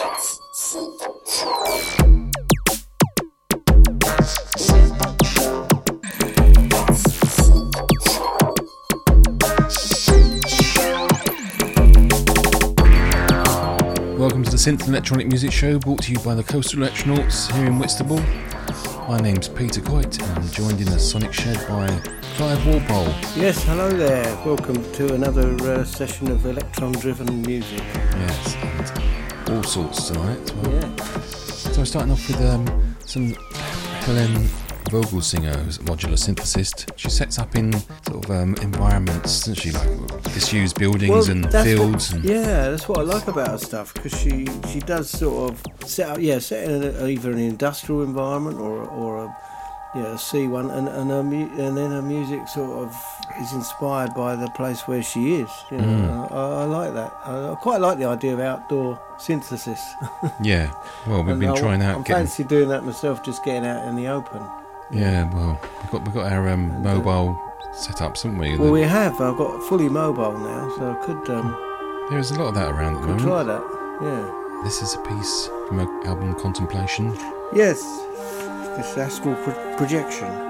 Welcome to the Synth and Electronic Music Show brought to you by the Coastal Electronauts here in Whitstable. My name's Peter Coit and I'm joined in the Sonic Shed by Clive Walpole. Yes, hello there. Welcome to another uh, session of electron driven music. Yes, and all sorts tonight. Well, Yeah. So we're starting off with um, some Hélène Vogelsinger, who's a modular synthesist. She sets up in sort of um, environments, doesn't she, like disused buildings and fields. What, and, yeah, that's what I like about her stuff because she she does sort of set up, yeah, set in a, either an industrial environment or or a yeah see one, and and her mu- and then her music sort of is inspired by the place where she is. You know, Mm. I, I like that. I, I quite like the idea of outdoor synthesis. Yeah, well, we've been I- trying I out getting. fancy doing that myself, just getting out in the open. Yeah, well, we've got, we've got our um, And, uh, mobile setups, haven't we? Well, we have. I've got fully mobile now, so I could um, There's a lot of that around at the could moment. try that. Yeah. This is a piece from our album Contemplation. Yes. This astral pro- projection.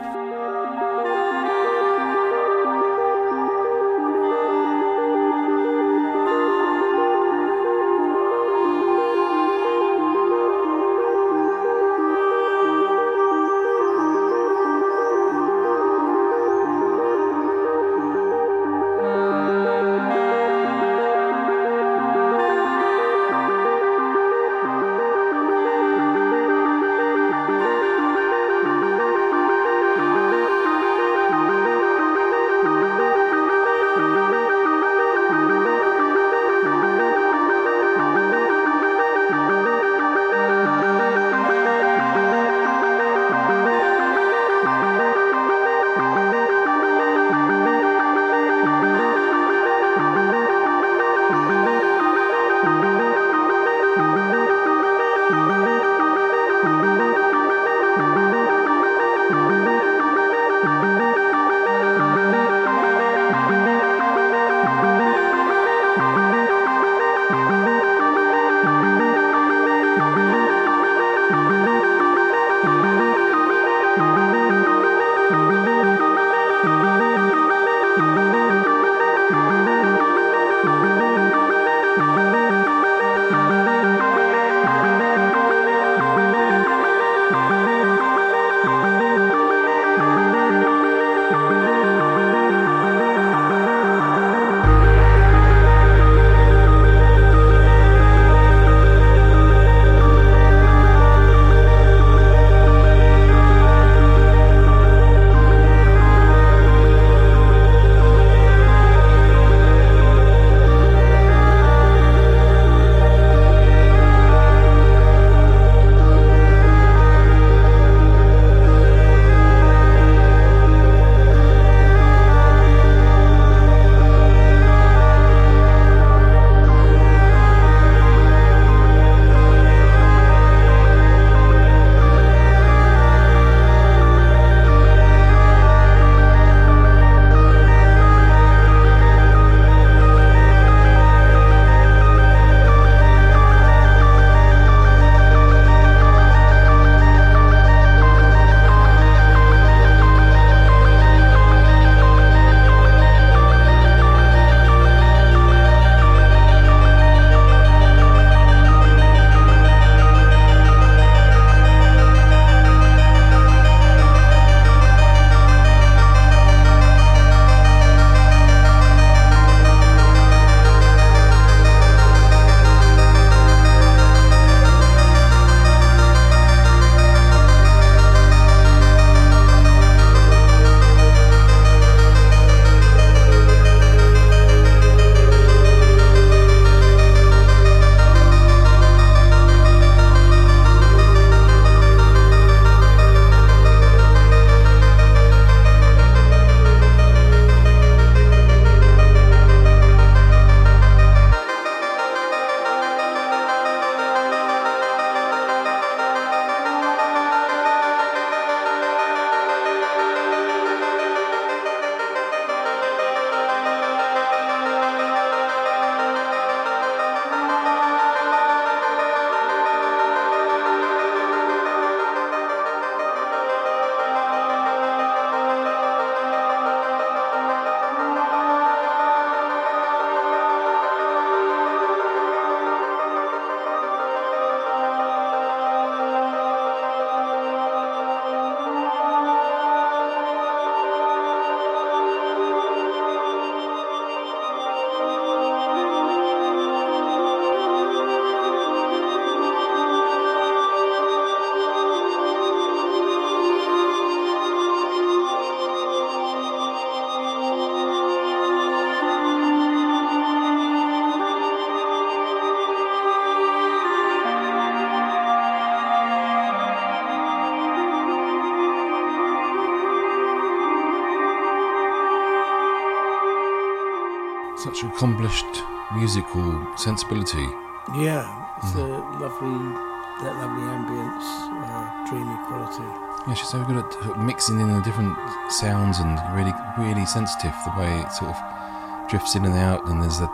Such accomplished musical sensibility. Yeah, it's a lovely, that lovely ambience, uh, dreamy quality. Yeah, she's so good at sort of mixing in the different sounds and really, really sensitive the way it sort of drifts in and out. And there's the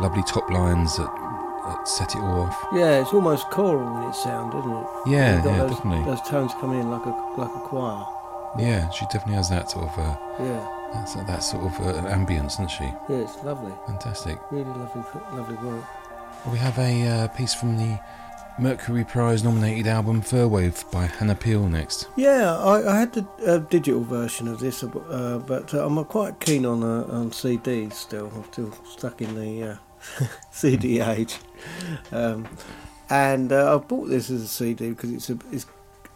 lovely top lines that, that set it all off. Yeah, it's almost choral in its sound, isn't it? Yeah, yeah, those, definitely. Those tones coming in like a like a choir. Yeah, she definitely has that sort of uh, Yeah, that's, that sort of uh, ambience, isn't she? yeah, it's lovely. Fantastic. Really lovely, lovely work. Well, we have a uh, piece from the Mercury Prize nominated album Fir Wave by Hannah Peel next. Yeah, I, I had the uh, digital version of this, uh, but uh, I'm quite keen on uh, on CDs still. I'm still stuck in the uh, CD age, um, and uh, I bought this as a CD because it's a it's,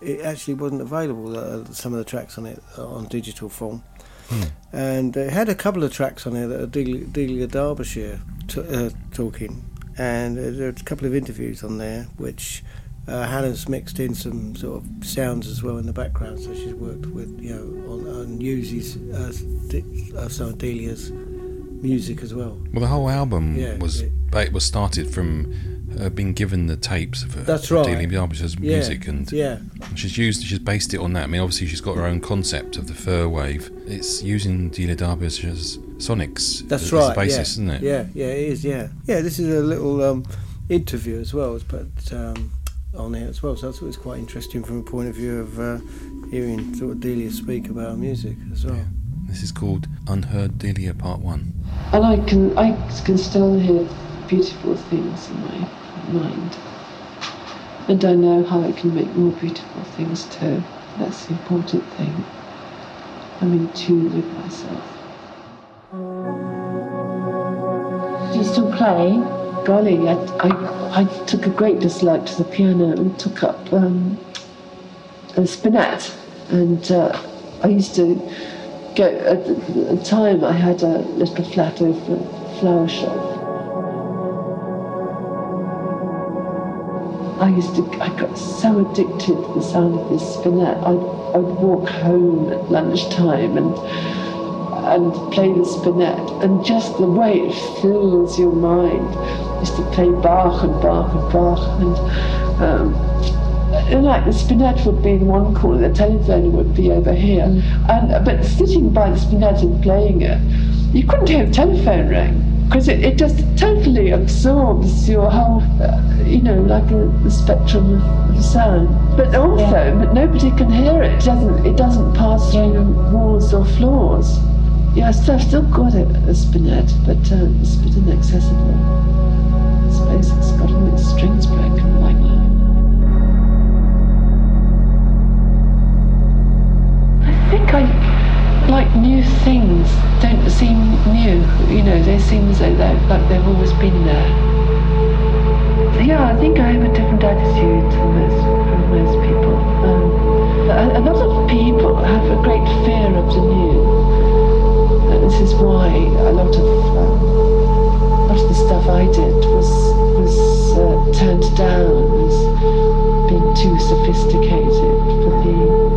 it actually wasn't available. Uh, some of the tracks on it uh, on digital form, Hmm. and it had a couple of tracks on there that are Delia, Delia Derbyshire t- uh, talking, and uh, there's a couple of interviews on there which uh, Hannah's mixed in some sort of sounds as well in the background, so she's worked with you know on, on Newsy's uh, D- uh, sorry, Delia's music as well. Well, the whole album Yeah, was it- it was started from uh, been given the tapes of her. That's of right. Delia Derbyshire's Yeah, music, and yeah, she's used she's based it on that. I mean, obviously she's got her own concept of the Fir Wave. It's using Delia Derbyshire's sonics that's as, right. as a basis, yeah, isn't it? Yeah, yeah, it is. Yeah, yeah. This is a little um, interview as well, but um, on here as well. So I thought it quite interesting from a point of view of uh, hearing sort of Delia speak about her music as well. Yeah. This is called Unheard Delia Part One. And I can I can still hear beautiful things in my mind. And I know how I can make more beautiful things too. That's the important thing. I'm in tune with myself. Do you still play? Golly, I, I, I took a great dislike to the piano and took up um, a spinet. And uh, I used to go, at the, the time I had a little flat over a flower shop. I used to, I got so addicted to the sound of this spinet. I'd, I'd walk home at lunchtime and and play the spinet, and just the way it fills your mind. I used to play Bach and Bach and Bach, and, um, like the spinet would be in one corner, the telephone would be over here, and but sitting by the spinet and playing it, you couldn't hear the telephone ring because it, it just totally absorbs your whole, uh, you know, like a, the spectrum of, of sound. But also, but nobody can hear it. It doesn't it doesn't pass through walls or floors. Yes, I've still got it, a spinet, but uh, it's a bit inaccessible. Suppose it's got all its strings broken like I think I like new things don't seem new. You know, they seem as though they're, like they've always been there. Yeah, I think I have a different attitude to most, from most people. Um, a, a lot of people have a great fear of the new. And this is why a lot of um, a lot of the stuff I did was was uh, turned down as being too sophisticated for the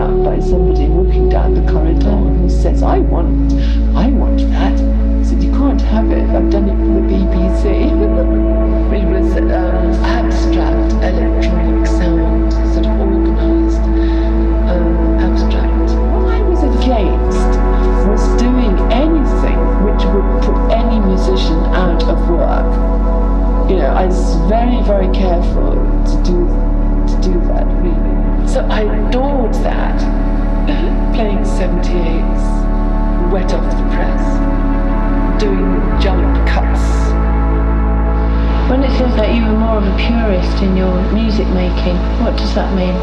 up by somebody walking down the corridor who says, "I want, I want that." I said, "You can't have it. I've done it for the BBC." it was um, abstract electronic sound, sort of organised um, abstract. What I was against was doing anything which would put any musician out of work. You know, I was very, very careful to do to do that really. So I adored that. Playing 78s, wet off the press, doing jump cuts. When it says that you were more of a purist in your music making, what does that mean?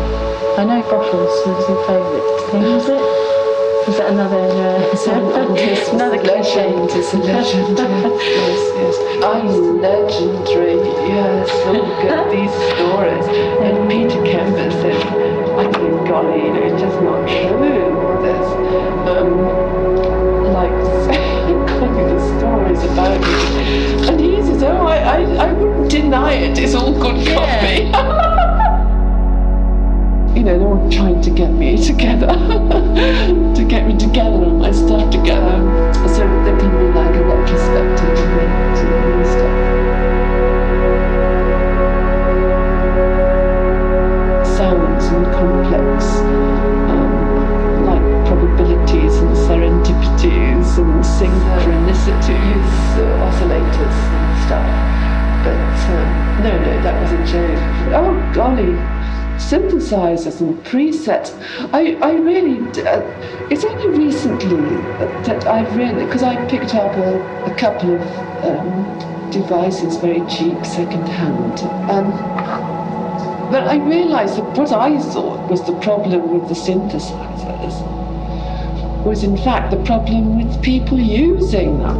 I know Brothels was your favourite thing, was it? Was that another uh, It's an- it's another legend, it's a legend, yes, yes. I'm legendary, yes, look at these stories. And Peter Kember said, I think, golly, you know, it's just not true. There's, um, like, the stories about me. And he says, oh, I, I, I wouldn't deny it, it's all good copy. You know, they're all trying to get me together, to get me together and my stuff together, so that there can be like a retrospective and stuff. Sounds and complex, um, like probabilities and serendipities and synchronicities, uh, oscillators and stuff. But um, no, no, that was a joke. Oh golly, synthesizers and presets. I, I really, uh, it's only recently that I've really, because I picked up a, a couple of um, devices very cheap, second hand. Um, but I realised that what I thought was the problem with the synthesizers was in fact the problem with people using them,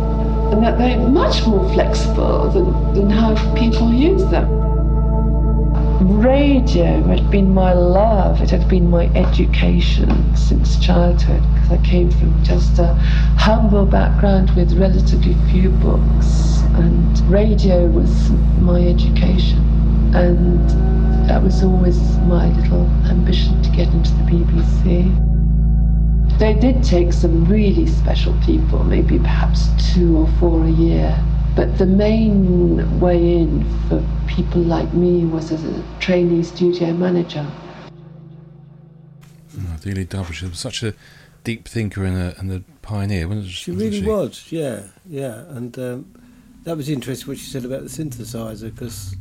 and that they're much more flexible than, than how people use them. Radio had been my love, it had been my education since childhood, because I came from just a humble background with relatively few books, and radio was my education. And that was always my little ambition to get into the BBC. They did take some really special people, maybe perhaps two or four a year. But the main way in for people like me was as a trainee studio manager. Oh, Delia Derbyshire was such a deep thinker and a, and a pioneer, wasn't She wasn't really was, yeah, yeah. And um, that was interesting what she said about the synthesizer because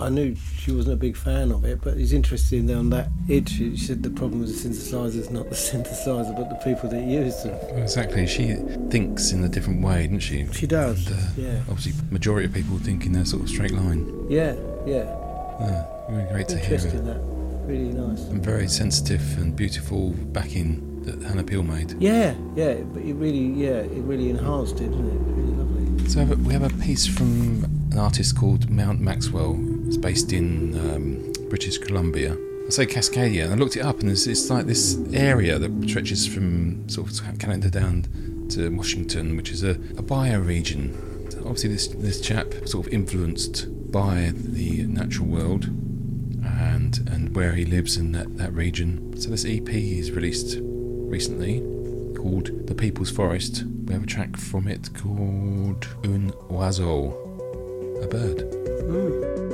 I knew she wasn't a big fan of it, but it's interesting on that edge. She said the problem with the synthesizers, not the synthesizer, but the people that use them. Exactly. She thinks in a different way, doesn't she? She does, And, uh, yeah. Obviously, majority of people think in a sort of straight line. Yeah, yeah. Yeah, really great to hear. Interesting it. that. Really nice. And very sensitive and beautiful backing that Hannah Peel made. Yeah, yeah. But it really, yeah, it really enhanced it, didn't it? Really lovely. So we have a piece from an artist called Mount Maxwell. It's based in um, British Columbia. I say Cascadia, and I looked it up, and it's, it's like this area that stretches from sort of Canada down to Washington, which is a, a bioregion. Obviously, this this chap sort of influenced by the natural world and and where he lives in that, that region. So this EP is released recently called The People's Forest. We have a track from it called Un Oiseau, a bird. One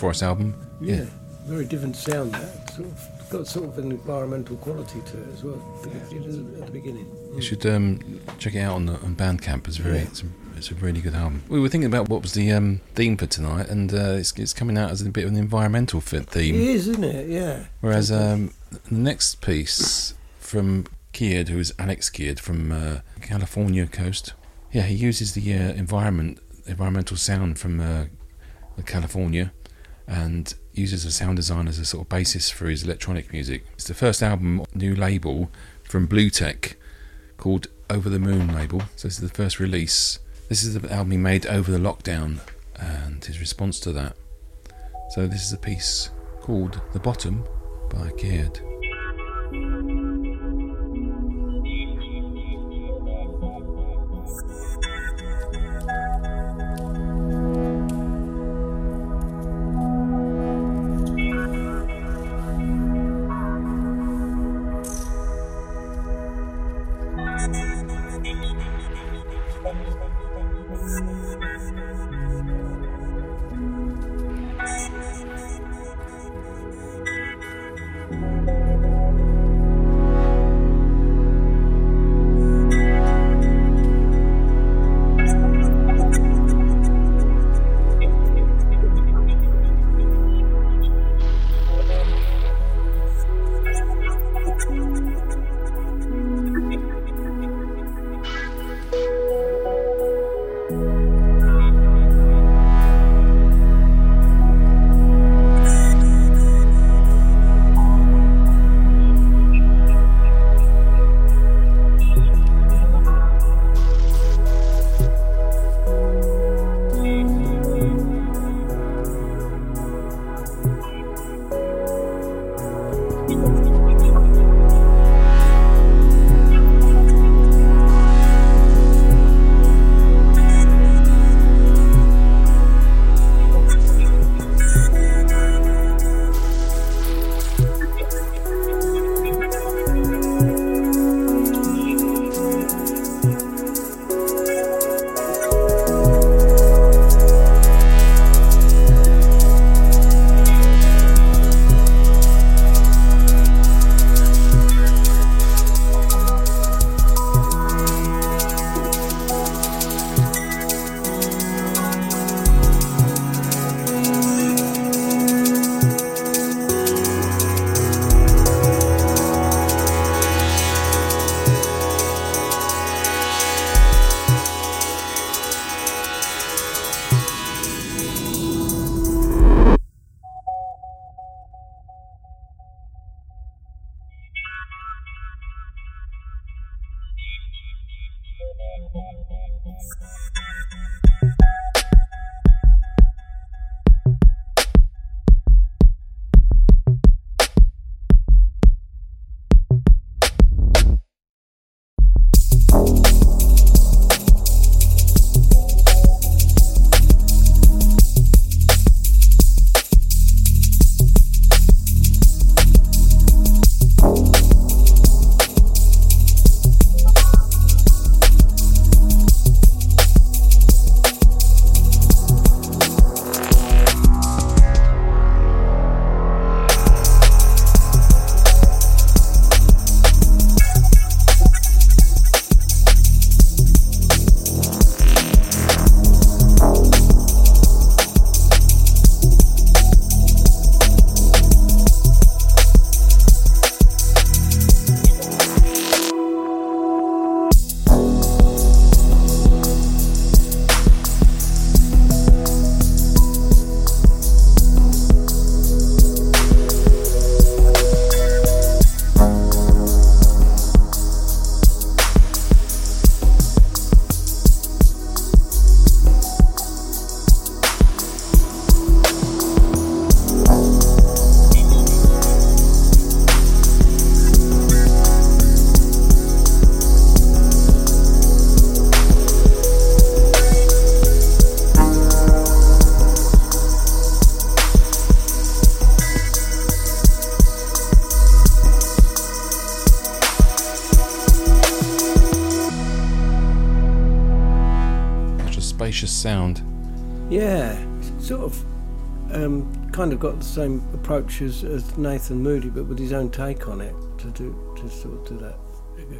from the People's Forest album. Yeah, very different sound. That sort of got sort of an environmental quality to it as well. At the beginning. You should um, check it out on, the, on Bandcamp. It's very, Yeah. it's a It's a really good album. We were thinking about what was the um, theme for tonight, and uh, it's, it's coming out as a bit of an environmental fit theme. is, isn't it? Yeah. Whereas um, the next piece from Keerd, who is Alex Keerd from uh, California coast, yeah, he uses the uh, environment, environmental sound from uh, the California, and uses a sound design as a sort of basis for his electronic music. It's the first album, new label from Bluetech, called Over the Moon label. So this is the first release. This is the album he made over the lockdown, and his response to that. So this is a piece called The Bottom by Keerd. Sound. Yeah, sort of, um, kind of got the same approach as, as Nathan Moody, but with his own take on it to do to sort of do that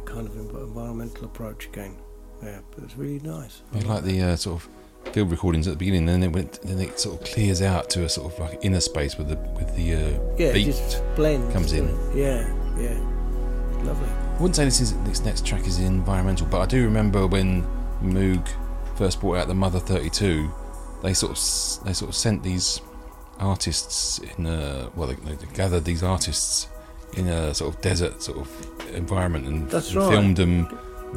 kind of environmental approach again. yeah, but it's really nice. I like the uh, sort of field recordings at the beginning, then it went, then it sort of clears out to a sort of like inner space with the with the uh, Yeah, beat. just blends. comes in. it? Yeah, yeah, lovely. I wouldn't say this is this next track is environmental, but I do remember when Moog first brought out the Mother 32, they sort of they sort of sent these artists in a well they, they gathered these artists in a sort of desert sort of environment and, and right. filmed them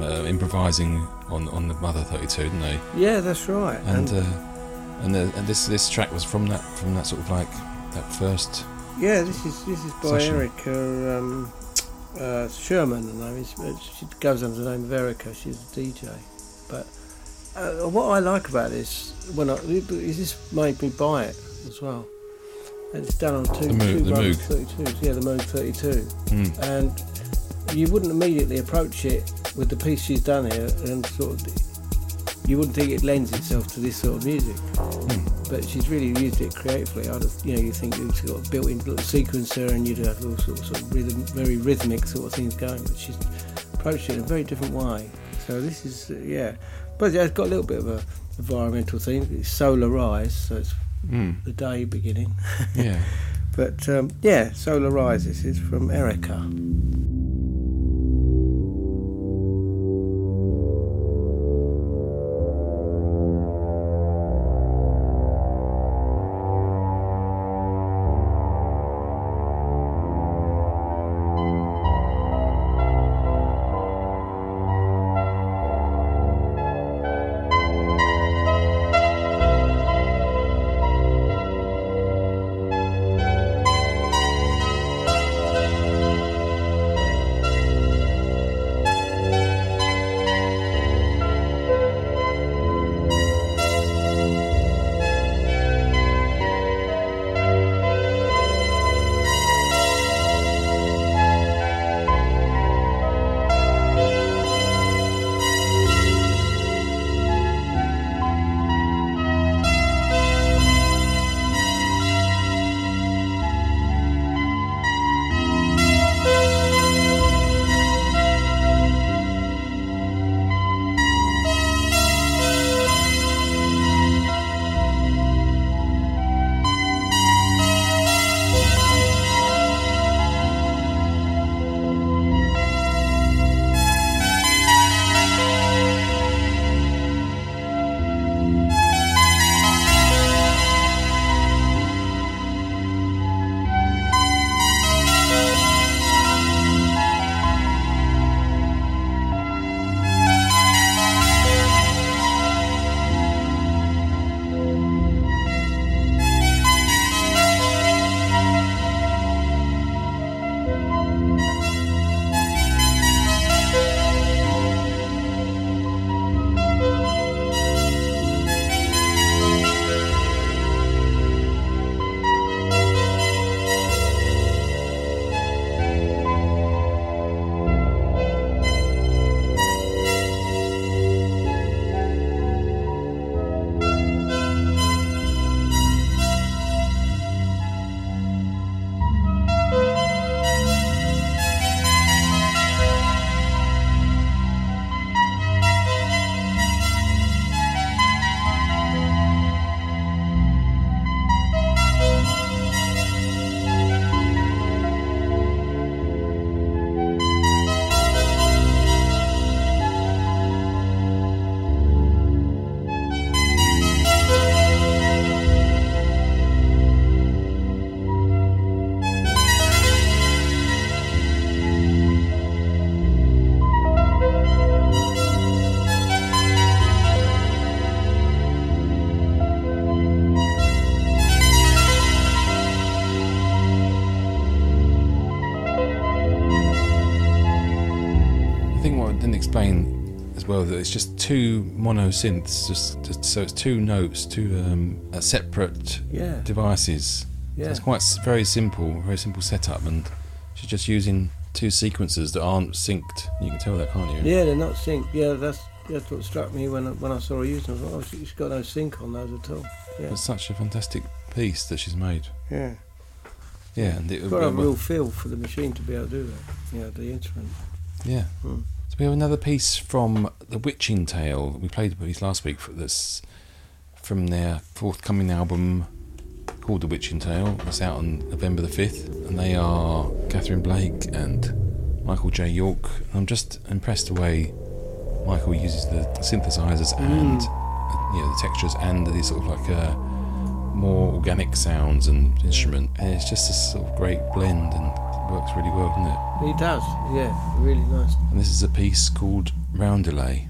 uh, improvising on on the Mother 32, didn't they? Yeah, that's right. And uh, and, the, and this this track was from that from that sort of like that first Yeah, this is this is by Session. Erika um, uh, Sherman. The name is. uh, She goes under the name of Erika. She's a DJ. But uh, what I like about this, when I, is this made me buy it as well. And it's done on two The Moog- two the Moog Moog. 32s. Yeah, the Moog 32. mm, And you wouldn't immediately approach it with the piece she's done here, and sort of. You wouldn't think it lends itself to this sort of music mm. but she's really used it creatively. I'd have, you know, you think it's got a built-in little sequencer and you'd have all sorts of rhythm, very rhythmic sort of things going, but she's approached it in a very different way. So this is, uh, yeah, but yeah, it's got a little bit of a environmental theme. It's solar rise, so it's Mm, the day beginning. yeah. But um, yeah, solar rise. This is from Erika. Well it's just two mono synths, just, just so it's two notes, two um, uh, separate Yeah, devices. So it's quite very simple, very simple setup, and she's just using two sequences that aren't synced. You can tell that, can't you? Yeah, they're not synced. Yeah, that's that's what struck me when I, when I saw her using them. I thought, oh, she's got no sync on those at all. Yeah, It's such a fantastic piece that she's made. yeah. Yeah, and it, Got a real feel for the machine to be able to do that. Yeah, the instrument. yeah, Hmm. So we have another piece from The Witching Tale. We played the piece last week for this from their forthcoming album called The Witching Tale. It's out on November the 5th. And they are Catherine Blake and Michael J. York. I'm just impressed the way Michael uses the synthesizers and you know, the textures and the sort of like uh, more organic sounds and instrument. And it's just a sort of great blend and works really well, doesn't it? He does, yeah, really nice. And this is a piece called Roundelay.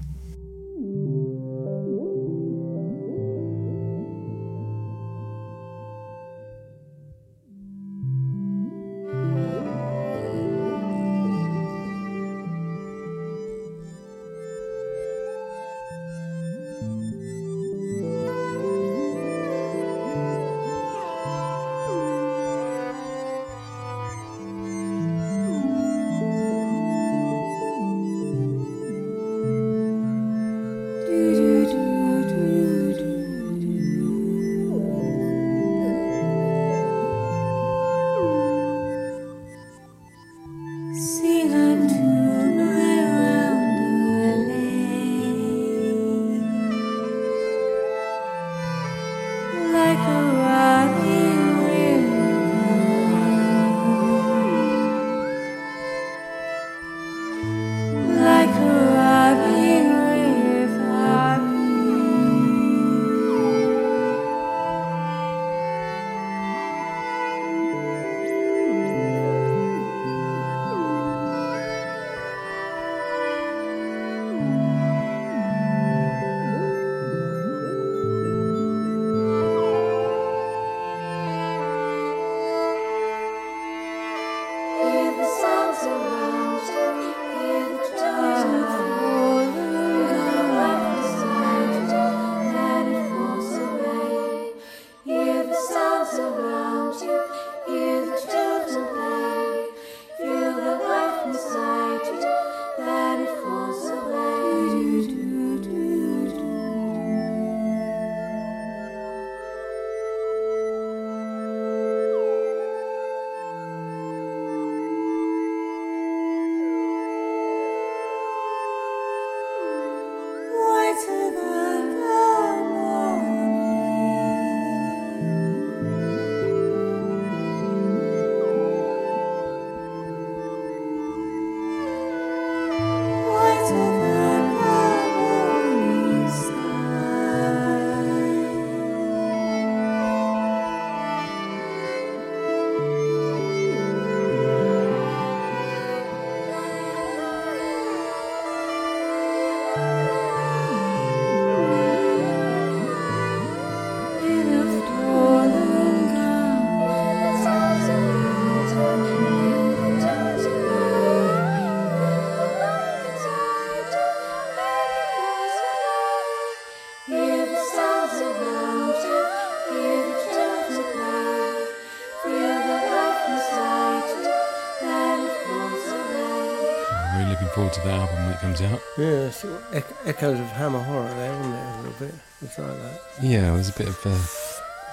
Comes out. Yeah, sort of ec- echoes of Hammer Horror there, isn't there, a little bit? It's like that. Yeah, there's a bit of uh,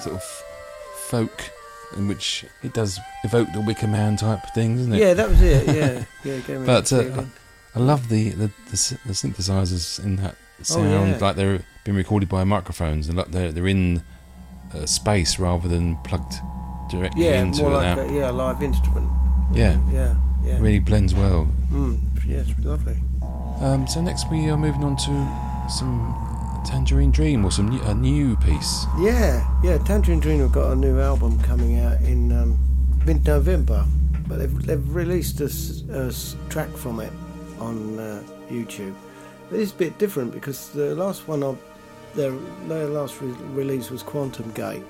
sort of folk in which it does evoke the Wicker Man type thing, doesn't it? Yeah, that was it, yeah. yeah it gave me But uh, feeling. I love the the, the, the synthesizers in that sound, Oh, yeah. like they're being recorded by microphones, and like they're they're in uh, space rather than plugged directly yeah, into more like a yeah, live instrument. Yeah, Yeah, yeah. really blends well. Mm, it's lovely. Um, so next we are moving on to some Tangerine Dream or some new, a new piece. Yeah, yeah. Tangerine Dream have got a new album coming out in um, mid-November, but they've, they've released a track from it on uh, YouTube. But it's a bit different because the last one of their, their last re- release was Quantum Gate,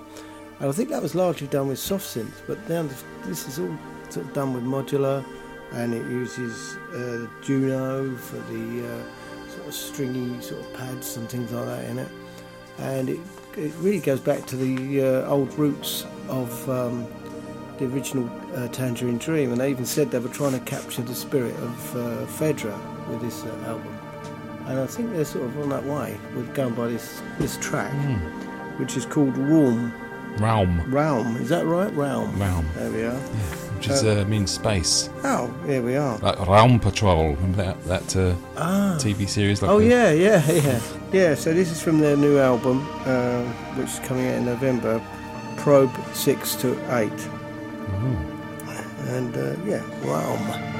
and I think that was largely done with soft synth. But now this is all sort of done with modular, and it uses uh, Juno for the uh, sort of stringy sort of pads and things like that in it and it, it really goes back to the uh, old roots of um, the original uh, Tangerine Dream, and they even said they were trying to capture the spirit of uh, Phaedra with this uh, album. And I think they're sort of on that way with going by this this track, which is called Realm. Realm. Realm, is that right? Realm. Realm. There we are. Yeah, which is uh, means space. Oh, here we are. Like Raum Patrol. Remember that that uh, Ah. TV series? Like Oh the- yeah, yeah, yeah, yeah. So this is from their new album, uh, which is coming out in November. Probe six to eight, and uh, yeah, Realm.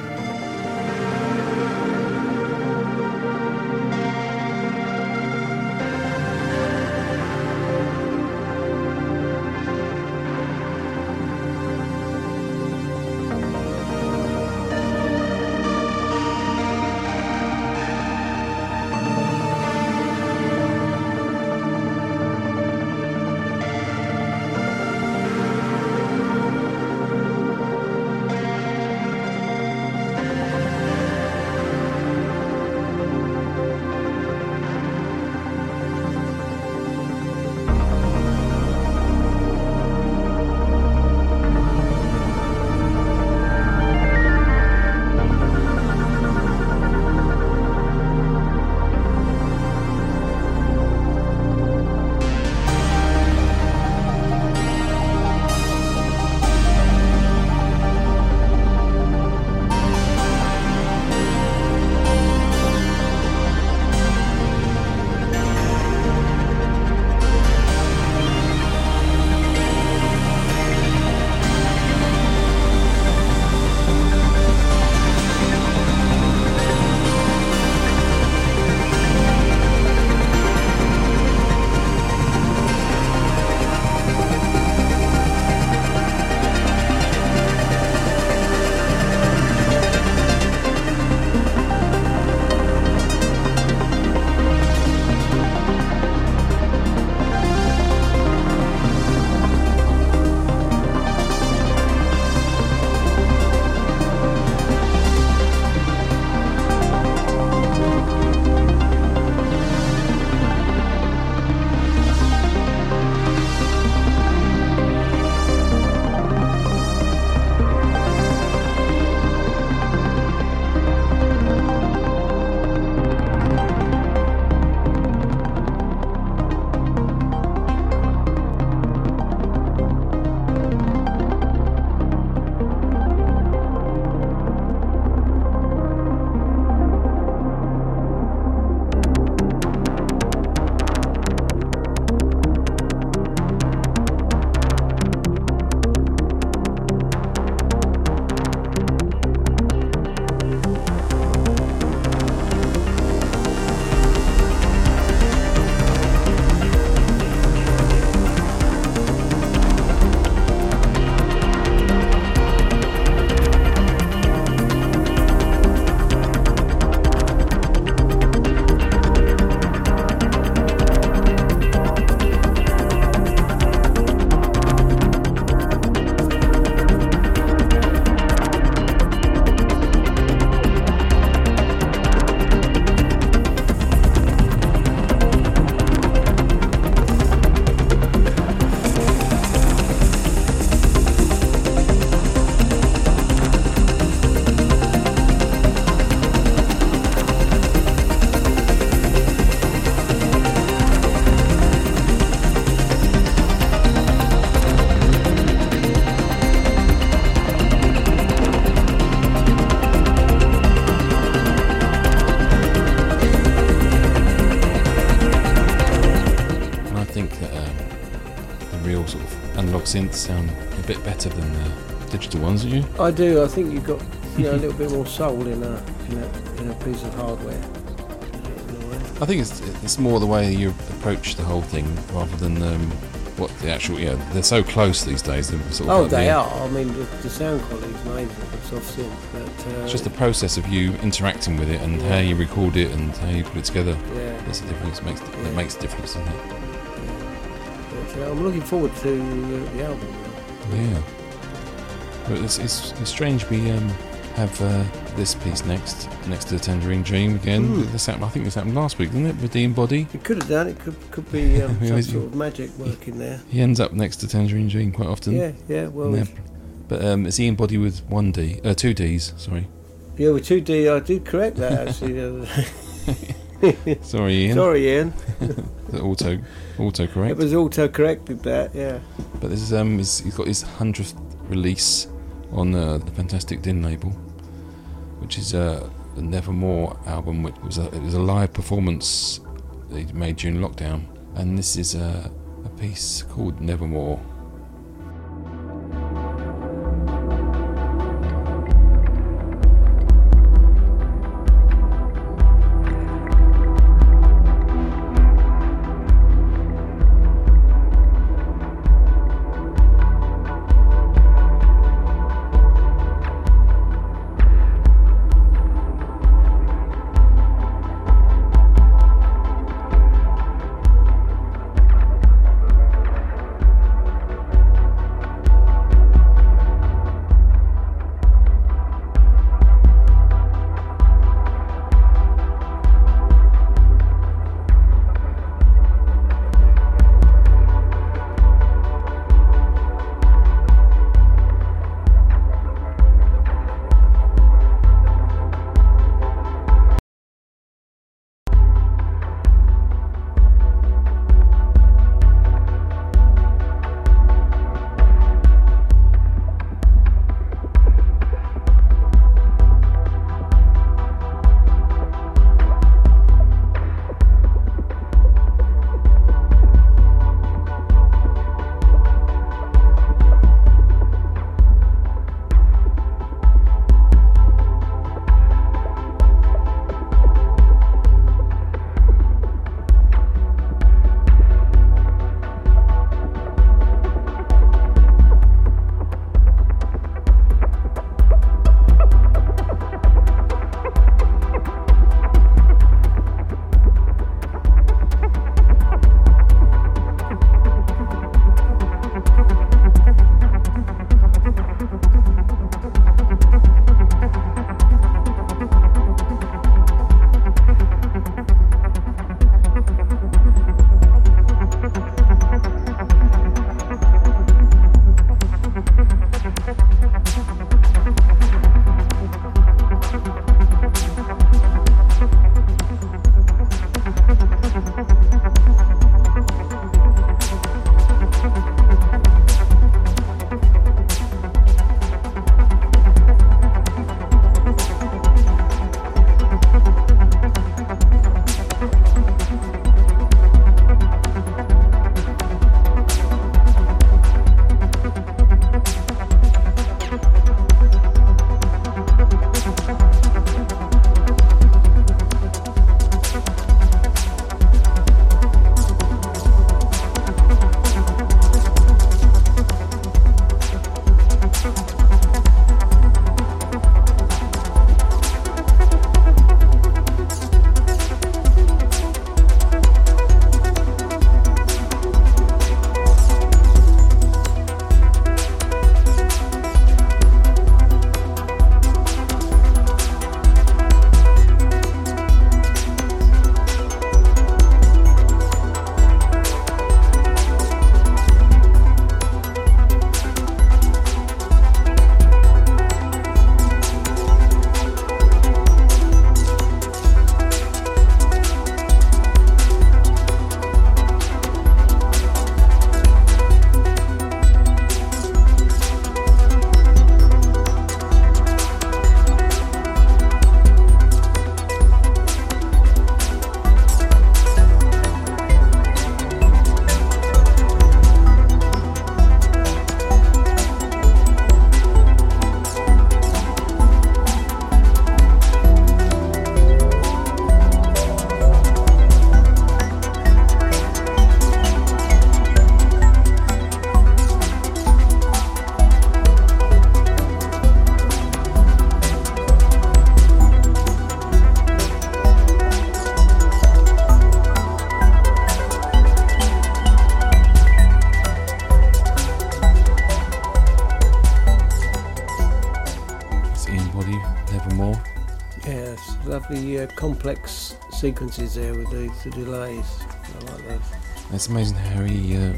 I do. I think you've got you know a little bit more soul in a in a in a piece of hardware. In a way. I think it's it's more the way you approach the whole thing rather than um, what the actual. Yeah, they're so close these days. Sort of Oh, like they the- are. I mean, the, the sound quality is amazing. It's off synth, but uh, It's just the process of you interacting with it and how you record it and how you put it together. yeah. That's the difference. Makes it makes a difference, doesn't it? But, uh, I'm looking forward to uh, the album. Yeah. But it's it's, it's strange we um, have uh, this piece next next to the Tangerine Dream again. Hmm. This happened, I think this happened last week, didn't it? With Dean Boddy. It could have done. It could could be um, some always- sort of magic working there. He ends up next to Tangerine Dream quite often. Yeah, yeah. Well, But um, it's Ian Boddy with one D, uh, two Ds. Sorry, yeah, with two D, I did correct that actually. day. sorry, Ian. Sorry, Ian. Auto, auto correct. It was auto corrected that. Yeah. But this is um, he's, he's got his hundredth release on uh, the Fantastic Din label, which is uh, Nevermore album, which was a, it was a live performance he made during lockdown, and this is a, a piece called Nevermore. Sequences there with the, the delays. I like those. It's amazing how he uh,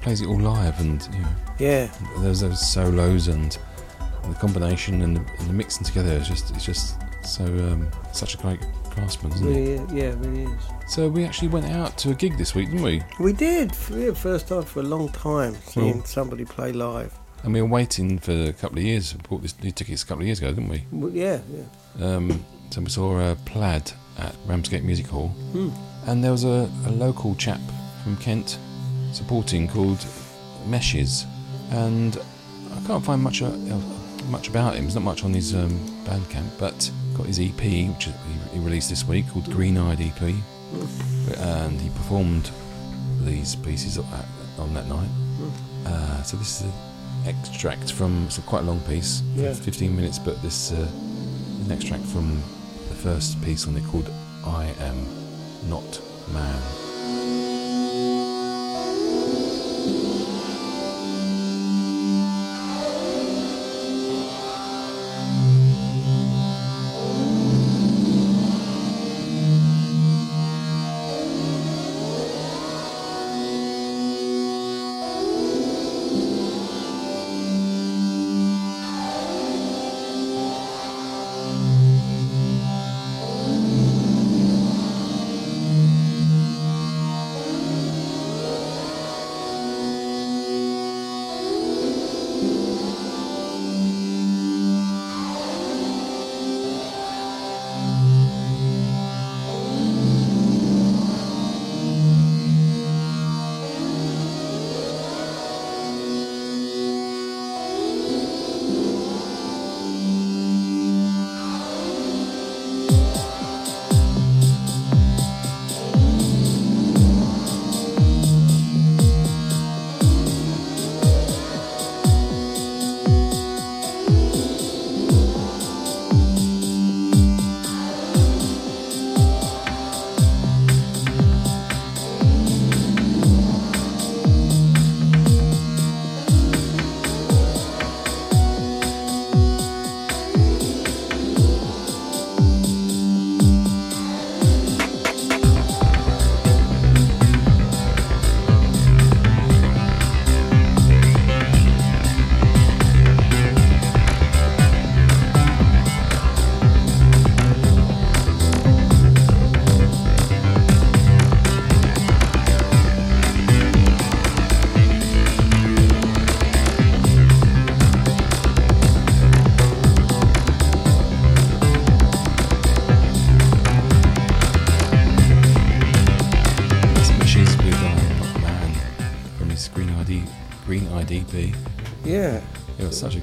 plays it all live, and you know, Yeah, there's those solos and, and the combination and the, and the mixing together is just it's just so um, such a great craftsman, isn't it? really, is- yeah, really is. So we actually went out to a gig this week, didn't we? We did. Yeah, first time for a long time seeing Well- somebody play live. And we were waiting for a couple of years. We bought this, these tickets a couple of years ago, didn't we? Well, yeah, yeah. Um, so we saw a Plaid at Ramsgate Music Hall, Hmm. and there was a, a local chap from Kent supporting called Meshes, and I can't find much uh, much about him. There's not much on his um, Bandcamp, but got his EP, which he, he released this week, called Green Eyed EP, and he performed these pieces on that night. Uh, so this is an extract from it's a quite a long piece, Yeah. 15 minutes, but this uh, an extract from the first piece on it called "I Am Not Man."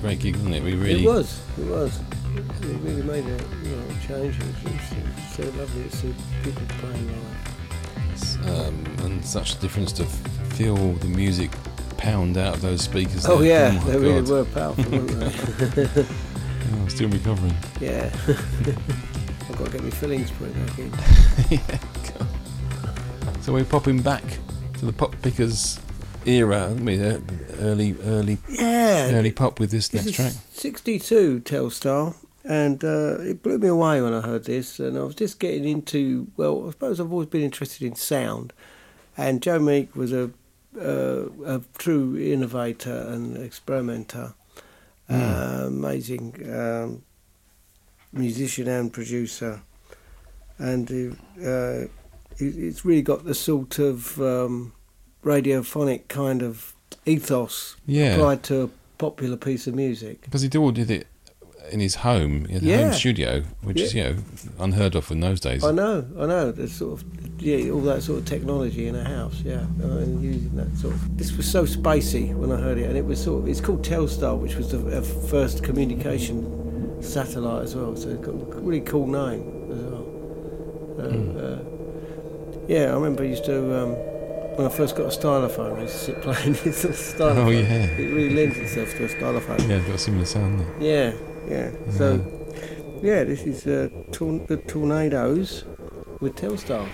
Great gig, wasn't it? We really it was. It was. It really made a you know change. It was, it's so lovely to see people playing live. um, and such a difference to feel the music pound out of those speakers. Oh there. yeah, my they really God. were powerful, weren't they? Oh, I'm still recovering. yeah. I've got to get my fillings put back in. yeah, God. So we're popping back to the pop pickers era, aren't we? Uh, Early, early, Yeah. early pop with this This next track. 62 Telstar, and uh, it blew me away when I heard this. And I was just getting into, well, I suppose I've always been interested in sound, and Joe Meek was a, uh, a true innovator and experimenter. Uh, amazing um, musician and producer, and uh, uh, it, it's really got the sort of um, radiophonic kind of ethos Yeah, applied to a popular piece of music. because he did all did it in his home, in a Yeah. home studio, which is you know unheard of in those days. I know, I know. There's sort of yeah, all that sort of technology in a house, yeah, and using that sort of. This was so spacey when I heard it, and it was sort of. It's called Telstar, which was the uh, first communication satellite as well. So it's got a really cool name as well. Uh, Hmm. uh, yeah, I remember I used to. Um, when I first got a stylophone, I used to sit playing this sort of stylophone. Oh, yeah. It really lends itself to a stylophone. Yeah, it's got a similar sound. There. Yeah, yeah. So, yeah, this is uh, tor- the Tornados with Telstar.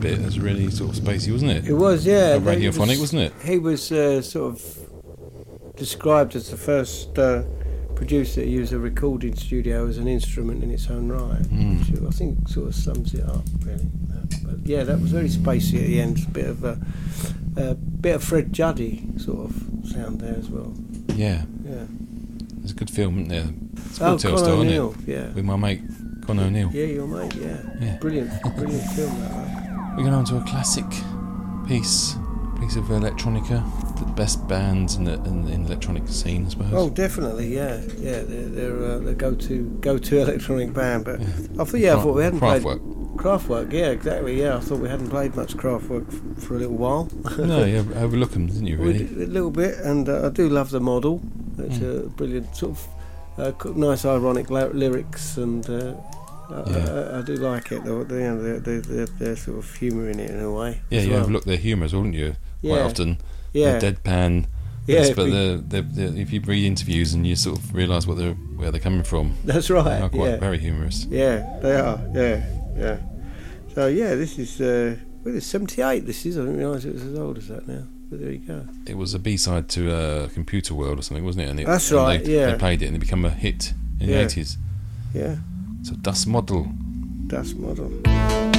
Bit was really sort of spacey, wasn't it? It was, yeah. Radiophonic, was- wasn't it? He was uh, sort of described as the first uh, producer to use a recording studio as an instrument in its own right, which I think sort of sums it up, really. But yeah, that was very spacey at the end. A bit of a, a bit of Fred Juddy sort of sound there as well. Yeah, Yeah. It's a good film, isn't there? It's Oh, called Telstar, Con isn't O'Neill, it? yeah. With my mate Con O'Neill. Yeah, your mate, yeah. Yeah. Brilliant, brilliant film that one. We're going on to a classic piece, piece of electronica, the best bands in the in, in the electronic scene, I suppose. Oh, definitely, yeah, yeah. They're, they're uh, the go-to go-to electronic band. But I thought, yeah, I thought we hadn't played Kraftwerk. Kraftwerk. Yeah, exactly. Yeah, I thought we hadn't played much Kraftwerk f- for a little while. no, you overlook them, didn't you? Really? a little bit, and uh, I do love the model. It's Mm. a brilliant sort of uh, nice, ironic ly- lyrics, and uh, I, Yeah. I, I do like it. The, the, you know, the, the, the, the sort of humour in it in a way. Yeah, you well. overlook their humours, wouldn't you? Quite Yeah. often, Yeah, they're deadpan. yeah. Yes, but we- the, the, the, if you read interviews and you sort of realise what they're where they're coming from, that's they right. are quite yeah. very humorous. Yeah, they are. Yeah, yeah. So yeah, this is uh, well, it's seventy-eight. This is. I didn't realise it was as old as that now. But there you go. It was a B side to uh, Computer World or something, wasn't it? And it, That's and right, They, yeah. they played it and it became a hit in Yeah. the eighties. Yeah, So Das Model. Das Model.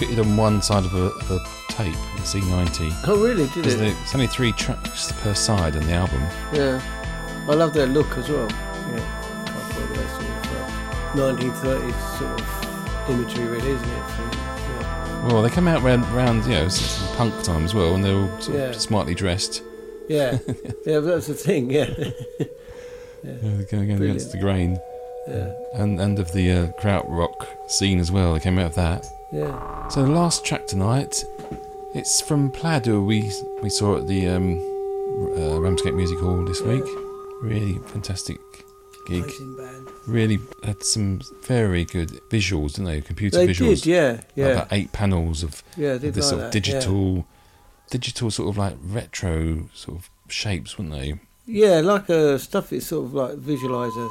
Fitted on one side of a, of a tape, a C90. Oh, really? Did it? the- It's only three tracks per side on the album. Yeah. I love their look as well. Yeah. I thought that sort of uh, 1930s sort of imagery, really, isn't it? Yeah. Well, they come out round, round you know, punk time as well, and they're all sort Yeah. of smartly dressed. Yeah, yeah, that's the thing. Yeah, Yeah, they're going against the grain. yeah, And, and of the uh, krautrock scene as well, they came out of that. Yeah. So the last track tonight, it's from Plaid, who we we saw at the um, uh, Ramsgate Music Hall this week. Really fantastic gig. Really had some very good visuals, didn't they? Computer They visuals. did, yeah, yeah, about eight panels of yeah. This like sort of that, yeah. digital, digital sort of like retro sort of shapes, weren't they? Yeah, like uh, stuff. It's sort of like visualizer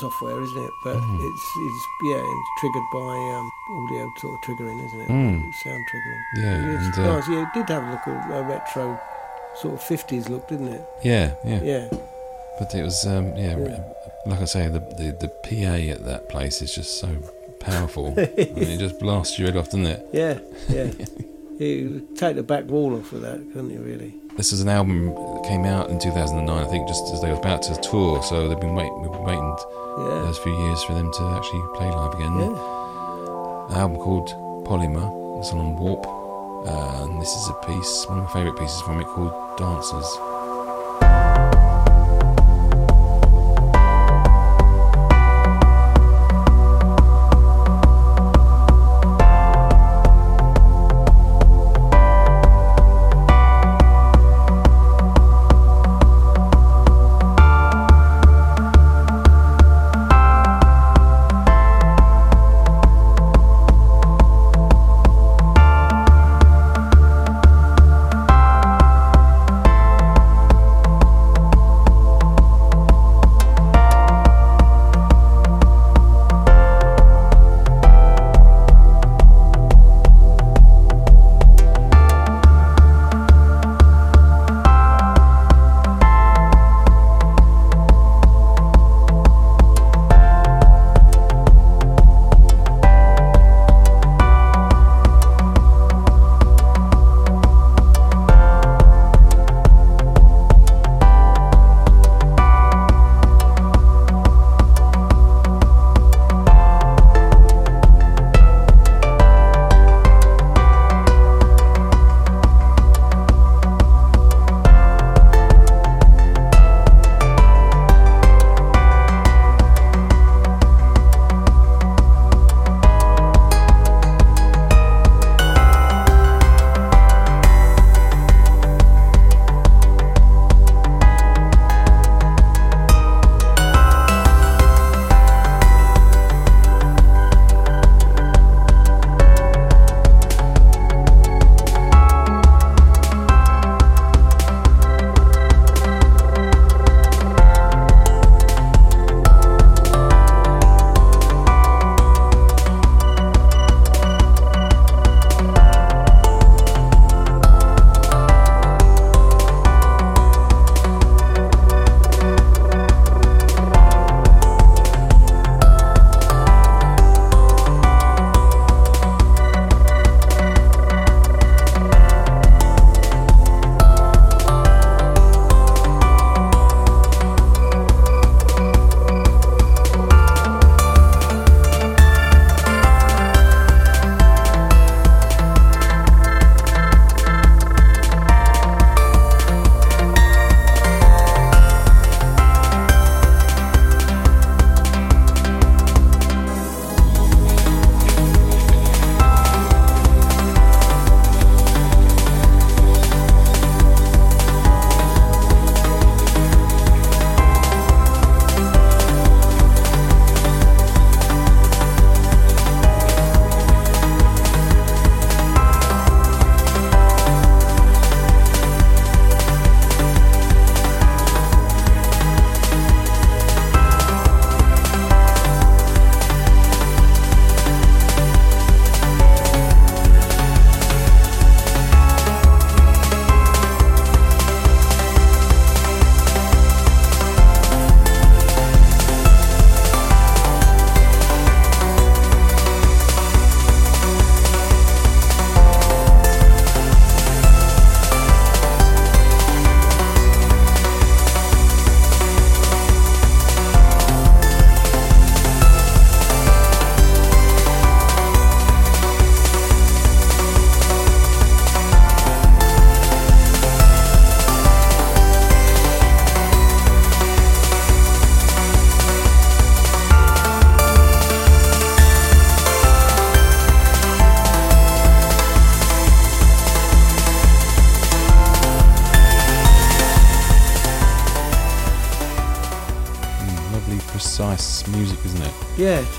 software, isn't it? But Mm. it's it's yeah, it's triggered by um, audio sort of triggering, isn't it? Mm. Sound triggering. Yeah, it's and, uh. Yeah, it did have a look of a retro sort of fifties look, didn't it? Yeah, yeah. Yeah, But it was, um, yeah, Yeah. like I say, the, the the PA at that place is just so powerful. I mean, it just blasts your head off, doesn't it? yeah, yeah. you take the back wall off of that, couldn't you? Really? This is an album that came out in 2009, I think, just as they were about to tour. So they've been waiting, we've been waiting Yeah, those few years for them to actually play live again. yeah. An album called Polymer. It's on Warp, uh, and this is a piece, one of my favourite pieces from it, called Dancers.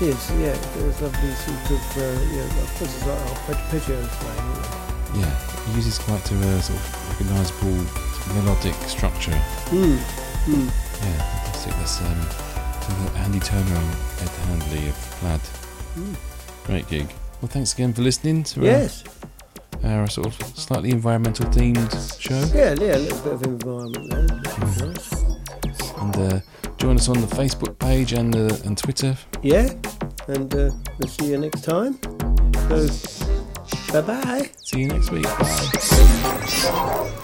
Yeah, it. Yeah, there's lovely sort of, uh, know, of course it's like arpeggios playing. isn't it? Yeah, he uses quite a uh, sort of recognisable melodic structure. Mm. Mm. Yeah, fantastic. That's um, Andy Turner and Ed Handley of Plaid. Mm. Great gig. Well, thanks again for listening to Yes. our, our sort of slightly environmental themed show. Yeah, yeah, a little bit of environment there. That's nice. And uh, join us on the Facebook page and uh, and Twitter. Yeah, and uh, we'll see you next time. So, bye bye. See you next week. Bye.